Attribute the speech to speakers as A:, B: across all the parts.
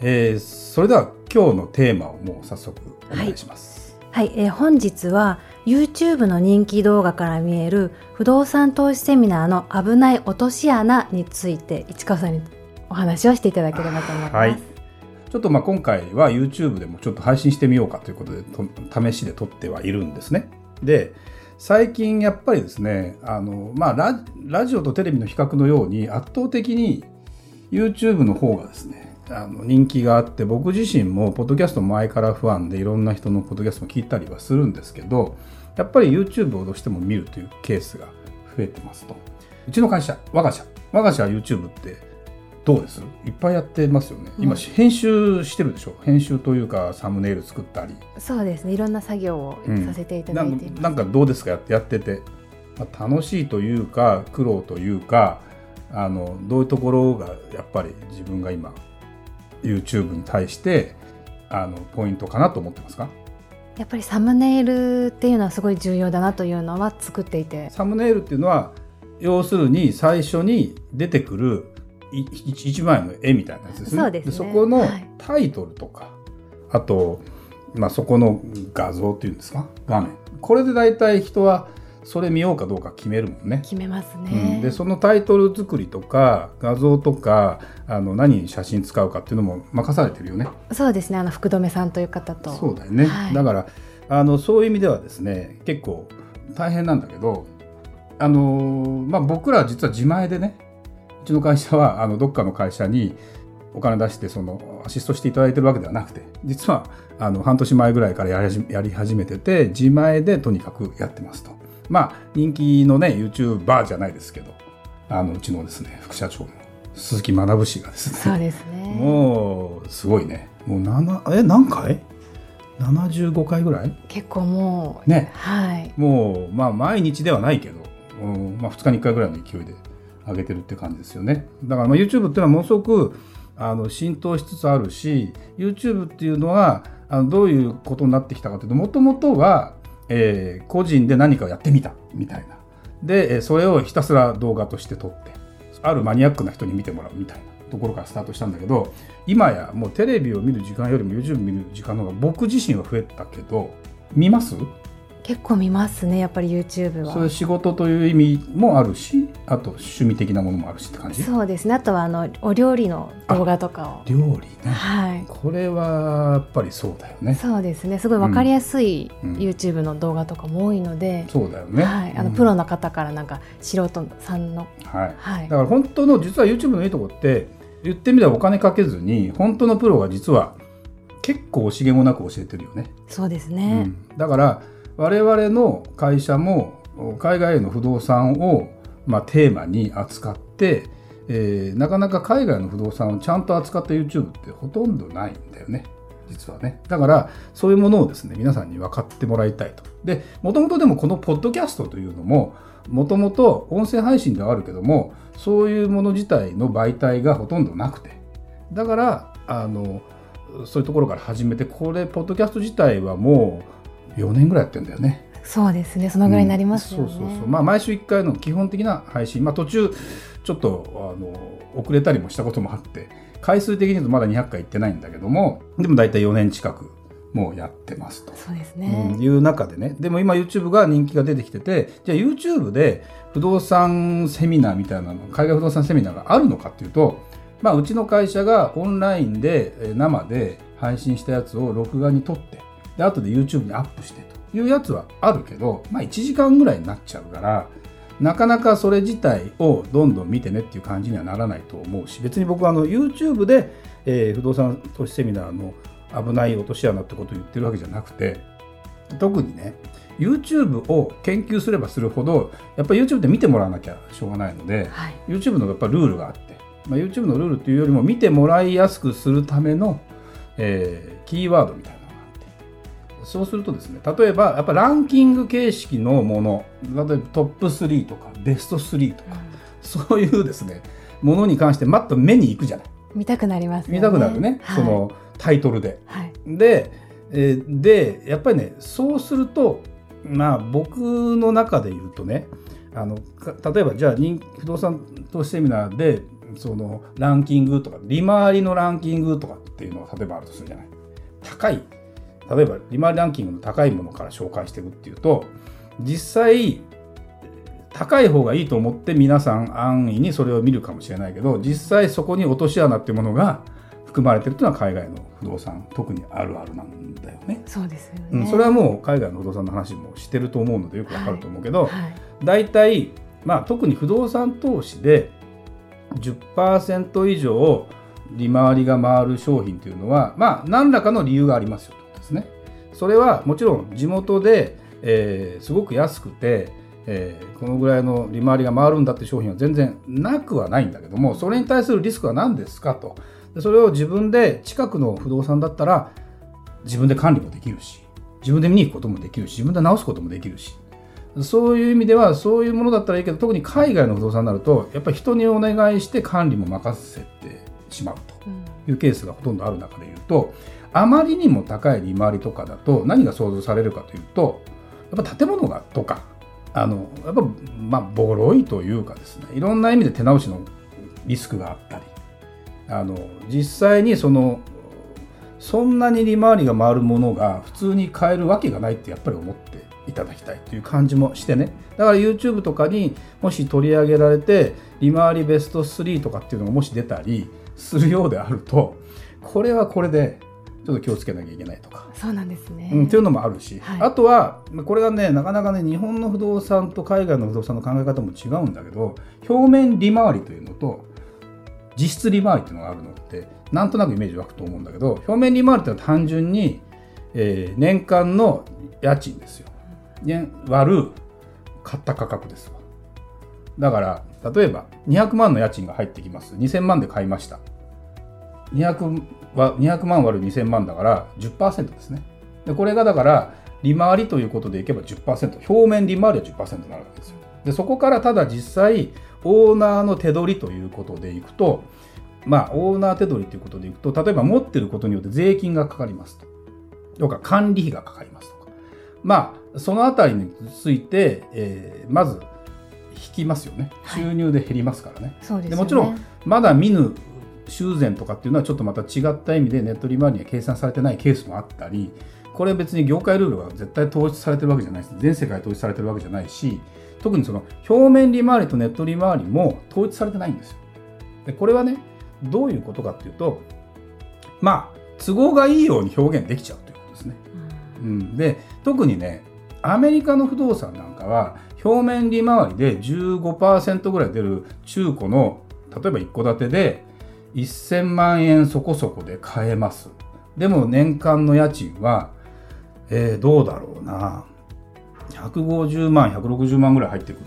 A: えー、それでは今日のテーマをもう早速お願いします。
B: はい、はい、えー、本日は YouTube の人気動画から見える不動産投資セミナーの危ない落とし穴について市川さんにお話をしていただければと思います。はい、
A: ちょっとまあ今回は YouTube でもちょっと配信してみようかということで試しで撮ってはいるんですね。で最近やっぱりですねあの、まあラ、ラジオとテレビの比較のように圧倒的に YouTube の方がですねあの人気があって僕自身もポッドキャスト前から不安でいろんな人のポッドキャストも聞いたりはするんですけどやっぱり YouTube をどうしても見るというケースが増えてますと。うちの会社我が社。我が社は YouTube ってどうです？いっぱいやってますよね。今、うん、編集してるでしょ？編集というかサムネイル作ったり。
B: そうですね。いろんな作業をさせていただいています、
A: うん、なんかどうですか？やってやってて、まあ、楽しいというか苦労というかあのどういうところがやっぱり自分が今 YouTube に対してあのポイントかなと思ってますか？
B: やっぱりサムネイルっていうのはすごい重要だなというのは作っていて。
A: サムネイルっていうのは要するに最初に出てくる一枚の絵みたいなやつですね。
B: そうですね。
A: そこのタイトルとか、はい、あと、まあ、そこの画像っていうんですか？画面。これで大体人はそれ見ようかどうか決めるもんね。
B: 決めますね。
A: うん、でそのタイトル作りとか画像とかあの何に写真使うかっていうのも任されてるよね。
B: そうですねあの福留さんという方と。
A: そうだよね。はい、だからあのそういう意味ではですね結構大変なんだけどあの、まあ、僕らは実は自前でねうちの会社はあのどっかの会社にお金出してそのアシストしていただいてるわけではなくて実はあの半年前ぐらいからやり始めてて自前でとにかくやってますと。まあ人気のね YouTuber じゃないですけどあのうちのですね副社長の鈴木学氏がですね
B: そうですね。
A: もうすごいね。もう7え何回？75回ぐらい？
B: 結構も
A: うね。
B: はい。
A: もうまあ毎日ではないけど、うんまあ、2日に1回ぐらいの勢いで上げてるって感じですよね。だからまあ YouTube っていうのはものすごくあの浸透しつつあるし YouTube っていうのはあのどういうことになってきたかというともともとはえー、個人で何かをやってみたみたいな。でそれをひたすら動画として撮ってあるマニアックな人に見てもらうみたいなところからスタートしたんだけど今やもうテレビを見る時間よりも YouTube 見る時間の方が僕自身は増えたけど見ます？
B: 結構見ますねやっぱり YouTube は。
A: それ仕事という意味もあるしあと趣味的なものもあるしって感じ？
B: そうですね。あとはあのお料理の動画とかを。
A: 料理ね。
B: はい。
A: これはやっぱりそうだよね。
B: そうですね。すごい分かりやすい YouTube の動画とかも多いので、
A: うん、そうだよね、
B: はい、あのプロの方からなんか素人さんの、
A: はい、はい、だから本当の実は YouTube のいいとこって言ってみればお金かけずに本当のプロが実は結構惜しげもなく教えてるよね。
B: そうですね、
A: うん、だから我々の会社も海外への不動産を、まあ、テーマに扱って、えー、なかなか海外の不動産をちゃんと扱った YouTube ってほとんどないんだよね。実はね。だから、そういうものをですね、皆さんに分かってもらいたいと。で、もともとでもこのポッドキャストというのも、もともと音声配信ではあるけども、そういうもの自体の媒体がほとんどなくて。だから、あの、そういうところから始めて、これ、ポッドキャスト自体はもう、4年ぐらいやってんだよね。
B: そうですね。そのぐらいになりますよね、うん、
A: そうそうそう。まあ毎週1回の基本的な配信。まあ途中ちょっとあの遅れたりもしたこともあって回数的に言うとまだ200回いってないんだけどもでも大体4年近くもうやってますと。
B: そうですね、
A: うん、いう中でね。でも今 YouTube が人気が出てきててじゃあ YouTube で不動産セミナーみたいなの海外不動産セミナーがあるのかっていうとまあうちの会社がオンラインで生で配信したやつを録画に撮ってで後で YouTube にアップしてというやつはあるけど、まあ、1時間ぐらいになっちゃうからなかなかそれ自体をどんどん見てねっていう感じにはならないと思うし別に僕はあの YouTube で、えー、不動産投資セミナーの危ない落とし穴ってことを言ってるわけじゃなくて特にね YouTube を研究すればするほどやっぱり YouTube で見てもらわなきゃしょうがないので、はい、YouTube のやっぱルールがあって、まあ、YouTube のルールっていうよりも見てもらいやすくするための、えー、キーワードみたいなそうするとですね例えばやっぱランキング形式のもの例えばトップ3とかベスト3とか、そういうですねものに関してまっと目に行くじゃない。
B: 見たくなります、
A: ね、見たくなるね、はい、そのタイトルで。はい、で,、えー、でやっぱりねそうするとまあ僕の中で言うとねあの例えばじゃあ不動産投資セミナーでそのランキングとか利回りのランキングとかっていうのが例えばあるとするじゃない。高い例えば利回りランキングの高いものから紹介していくっていうと実際高い方がいいと思って皆さん安易にそれを見るかもしれないけど実際そこに落とし穴っていうものが含まれてるっていうのは海外の不動産特にあるあるなんだよね。
B: そうですよね、
A: うん、それはもう海外の不動産の話もしてると思うのでよくわかると思うけど、はい。はい、大体、まあ、特に不動産投資で10%以上利回りが回る商品というのは、まあ、何らかの理由がありますよとですね。それはもちろん地元で、えー、すごく安くて、えー、このぐらいの利回りが回るんだって商品は全然なくはないんだけどもそれに対するリスクは何ですかとそれを自分で近くの不動産だったら自分で管理もできるし自分で見に行くこともできるし自分で直すこともできるしそういう意味ではそういうものだったらいいけど特に海外の不動産になるとやっぱり人にお願いして管理も任せてしまうというケースがほとんどある中でいうと、あまりにも高い利回りとかだと何が想像されるかというとやっぱ建物がとかあのやっぱまあボロいというかですねいろんな意味で手直しのリスクがあったりあの実際にそのそんなに利回りが回るものが普通に買えるわけがないってやっぱり思っていただきたいという感じもしてね。だから YouTube とかにもし取り上げられて利回りベスト3とかっていうのがもし出たりするようであるとこれはこれでちょっと気をつけなきゃいけないとか。
B: そうなんですね、
A: うん、っていうのもあるし、はい、あとはこれがねなかなかね日本の不動産と海外の不動産の考え方も違うんだけど表面利回りというのと実質利回りっていうのがあるのってなんとなくイメージ湧くと思うんだけど表面利回りってのは単純に、えー、年間の家賃ですよ、ね、割る買った価格ですわ。だから例えば200万の家賃が入ってきます。2000万で買いました。200は200万割る2000万だから10%ですね。でこれがだから利回りということでいけば10%表面利回りは10%になるわけですよ。でそこからただ実際オーナーの手取りということでいくとまあオーナー手取りということでいくと例えば持ってることによって税金がかかりますと。とか管理費がかかりますとか。まあそのあたりについて、えー、まず引きますよね。収入で減りますからね、
B: はい、で
A: もちろんまだ見ぬ修繕とかっていうのはちょっとまた違った意味でネット利回りには計算されてないケースもあったりこれ別に業界ルールが絶対統一されてるわけじゃないです全世界統一されてるわけじゃないし特にその表面利回りとネット利回りも統一されてないんですよ。でこれはねどういうことかっていうとまあ都合がいいように表現できちゃうということですね。うん、で特にねアメリカの不動産なんかは表面利回りで15%ぐらい出る中古の例えば一戸建てで1000万円そこそこで買えます。でも年間の家賃は、えー、どうだろうな。150万、160万ぐらい入ってくる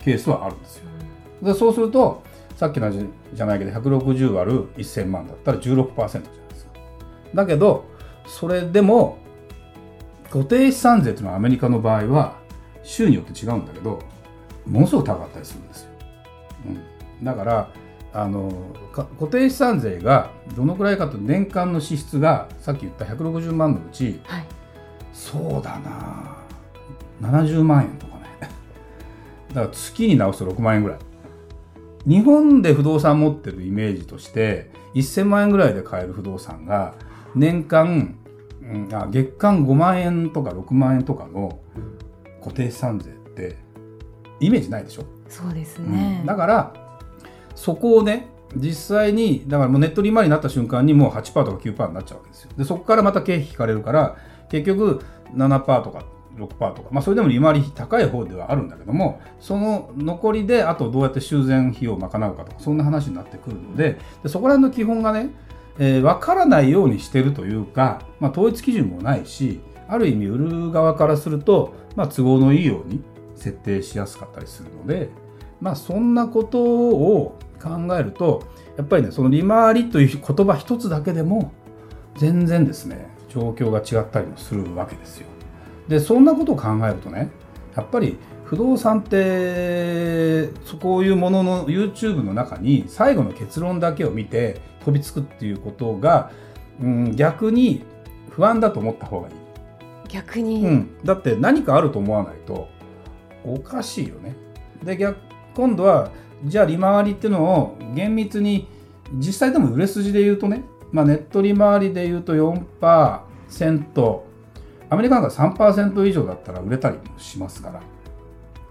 A: ケースはあるんですよ。でそうすると、さっきのじゃないけど、160割る1000万だったら16%じゃないですか。だけど、それでも、固定資産税というのはアメリカの場合は、州によって違うんだけど、ものすごく高かったりするんですよ。うん、だから、あの固定資産税がどのくらいかと年間の支出がさっき言った160万のうち、はい、そうだな。70万円とかね。だから月に直すと6万円ぐらい。日本で不動産持ってるイメージとして1000万円ぐらいで買える不動産が年間、うん、あ月間5万円とか6万円とかの固定資産税ってイメージないでしょ？
B: そうですね、
A: うん、だからそこをね実際にだからもうネット利回りになった瞬間にもう8%とか9%になっちゃうわけですよ。でそこからまた経費引かれるから結局7%とか6%とか、まあ、それでも利回り高い方ではあるんだけどもその残りであとどうやって修繕費を賄うかとかそんな話になってくるのででそこら辺の基本がね、えー、分からないようにしてるというか、まあ、統一基準もないしある意味売る側からすると、まあ、都合のいいように設定しやすかったりするので、まあ、そんなことを考えるとやっぱりねその利回りという言葉一つだけでも全然ですね状況が違ったりもするわけですよ。でそんなことを考えるとねやっぱり不動産ってこういうものの YouTube の中に最後の結論だけを見て飛びつくっていうことが、うん、逆に不安だと思った方がいい。
B: 逆に、
A: うん、だって何かあると思わないとおかしいよね。で逆今度はじゃあ利回りっていうのを厳密に実際でも売れ筋で言うとね、まあ、ネット利回りで言うと4%アメリカなんか3%以上だったら売れたりしますから。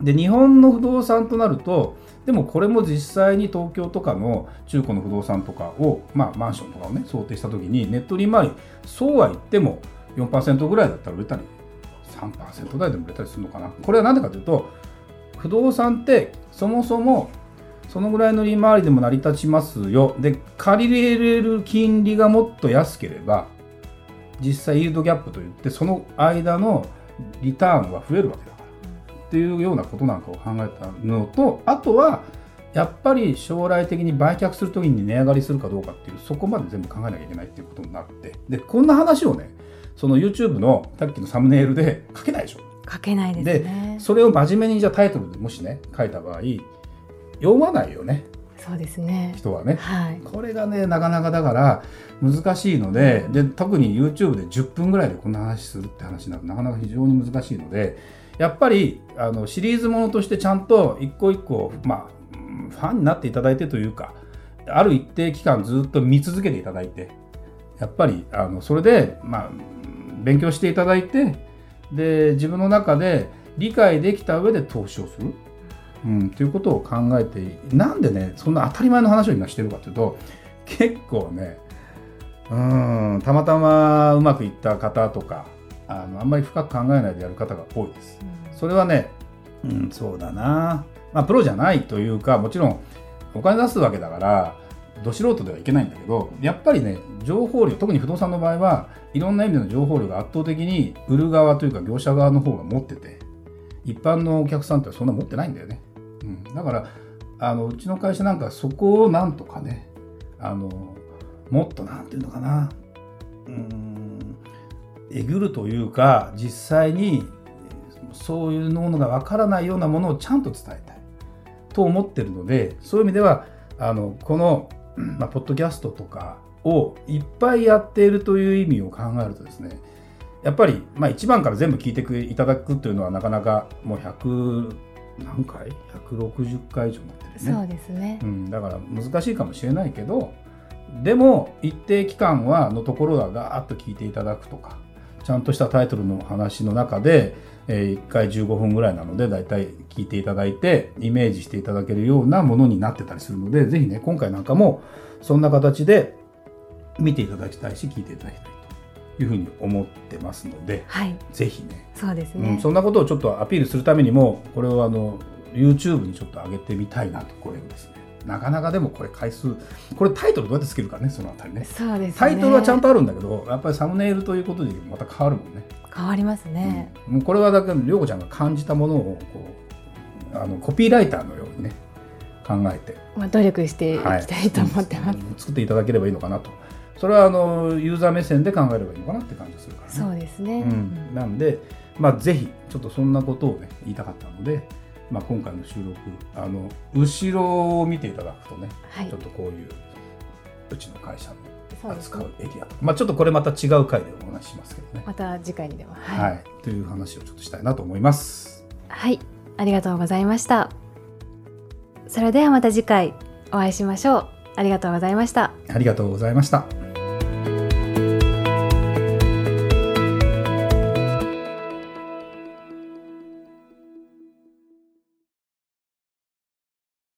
A: で日本の不動産となるとでもこれも実際に東京とかの中古の不動産とかを、まあ、マンションとかをね想定した時にネット利回りそうは言っても4%ぐらいだったら売れたり3%台でも売れたりするのかなこれは何でかというと不動産ってそもそもそのぐらいの利回りでも成り立ちますよ。で借りれる金利がもっと安ければ実際イールドギャップといってその間のリターンは増えるわけだから。っていうようなことなんかを考えたのとあとはやっぱり将来的に売却するときに値上がりするかどうかっていうそこまで全部考えなきゃいけないっていうことになって。でこんな話をねその YouTube のさっきのサムネイルで書けないでしょ。
B: 書けないですね。
A: でそれを真面目にじゃあタイトルでもしね書いた場合読まないよね。
B: そうですね。
A: 人はね、
B: はい、
A: これがねなかなかだから難しいのでで特に YouTube で10分ぐらいでこんな話するって話になるとなかなか非常に難しいのでやっぱりあのシリーズものとしてちゃんと一個一個まあファンになっていただいてというかある一定期間ずっと見続けていただいてやっぱりあのそれでまあ勉強していただいてで自分の中で理解できた上で投資をする、うん、ということを考えてなんでねそんな当たり前の話を今してるかというと結構ねうんたまたまうまくいった方とかあのあんまり深く考えないでやる方が多いです。それはね、うん、そうだな、まあ、プロじゃないというかもちろんお金出すわけだからど素人ではいけないんだけどやっぱりね情報量特に不動産の場合はいろんな意味での情報量が圧倒的に売る側というか業者側の方が持ってて一般のお客さんってそんな持ってないんだよね、うん、だからあのうちの会社なんかそこをなんとかねあのもっと何て言うのかなうんえぐるというか実際にそういうものがわからないようなものをちゃんと伝えたいと思ってるのでそういう意味ではあのこのまあ、ポッドキャストとかをいっぱいやっているという意味を考えるとですねやっぱり、まあ、1番から全部聞いていただくというのはなかなかもう100何回 ?160 回以上になってるね。
B: そうですね、
A: うん、だから難しいかもしれないけどでも一定期間はのところはガーッと聞いていただくとかちゃんとしたタイトルの話の中で、えー、1回15分ぐらいなのでだいたい聞いていただいてイメージしていただけるようなものになってたりするのでぜひね今回なんかもそんな形で見ていただきたいし聞いていただきたいというふうに思ってますので、
B: はい、
A: ぜひね。
B: そうですね、
A: うん、そんなことをちょっとアピールするためにもこれをあの YouTube にちょっと上げてみたいなとこれをですね。なかなかでもこれ回数これタイトルどうやってつけるかねそのあたりね。
B: そうです、ね、
A: タイトルはちゃんとあるんだけどやっぱりサムネイルということでまた変わるもんね
B: 変わりますね、
A: うん、これはだけ涼子ちゃんが感じたものをこうあのコピーライターのようにね考えて、
B: まあ、努力していきたいと思ってます、はい、
A: 作っていただければいいのかなと。それはあのユーザー目線で考えればいいのかなって感じするからね。
B: そうですね、
A: うん、なんで、まあ、ぜひちょっとそんなことをね言いたかったのでまあ、今回の収録あの後ろを見ていただくとね、はい、ちょっとこういううちの会社の扱うエリア。ね、まあ、ちょっとこれまた違う回でお話ししますけどね。
B: また次回にでも、
A: はい、はい、という話をちょっとしたいなと思います。
B: はい。ありがとうございました。それではまた次回お会いしましょう。ありがとうございました。
A: ありがとうございました